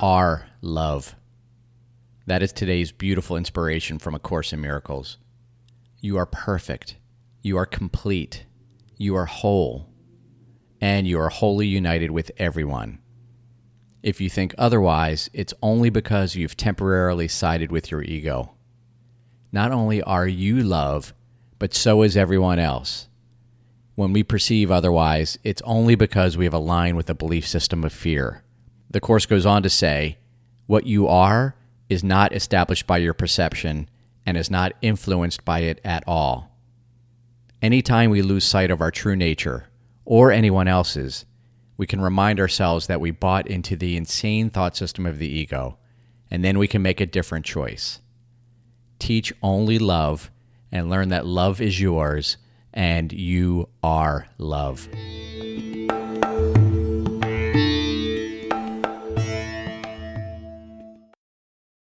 are love. That is today's beautiful inspiration from A Course in Miracles. You are perfect. You are complete. You are whole. And you are wholly united with everyone. If you think otherwise, it's only because you've temporarily sided with your ego. Not only are you love, but so is everyone else. When we perceive otherwise, it's only because we have aligned with a belief system of fear. The Course goes on to say, What you are is not established by your perception and is not influenced by it at all. Anytime we lose sight of our true nature, or anyone else's, we can remind ourselves that we bought into the insane thought system of the ego, and then we can make a different choice. Teach only love and learn that love is yours and you are love.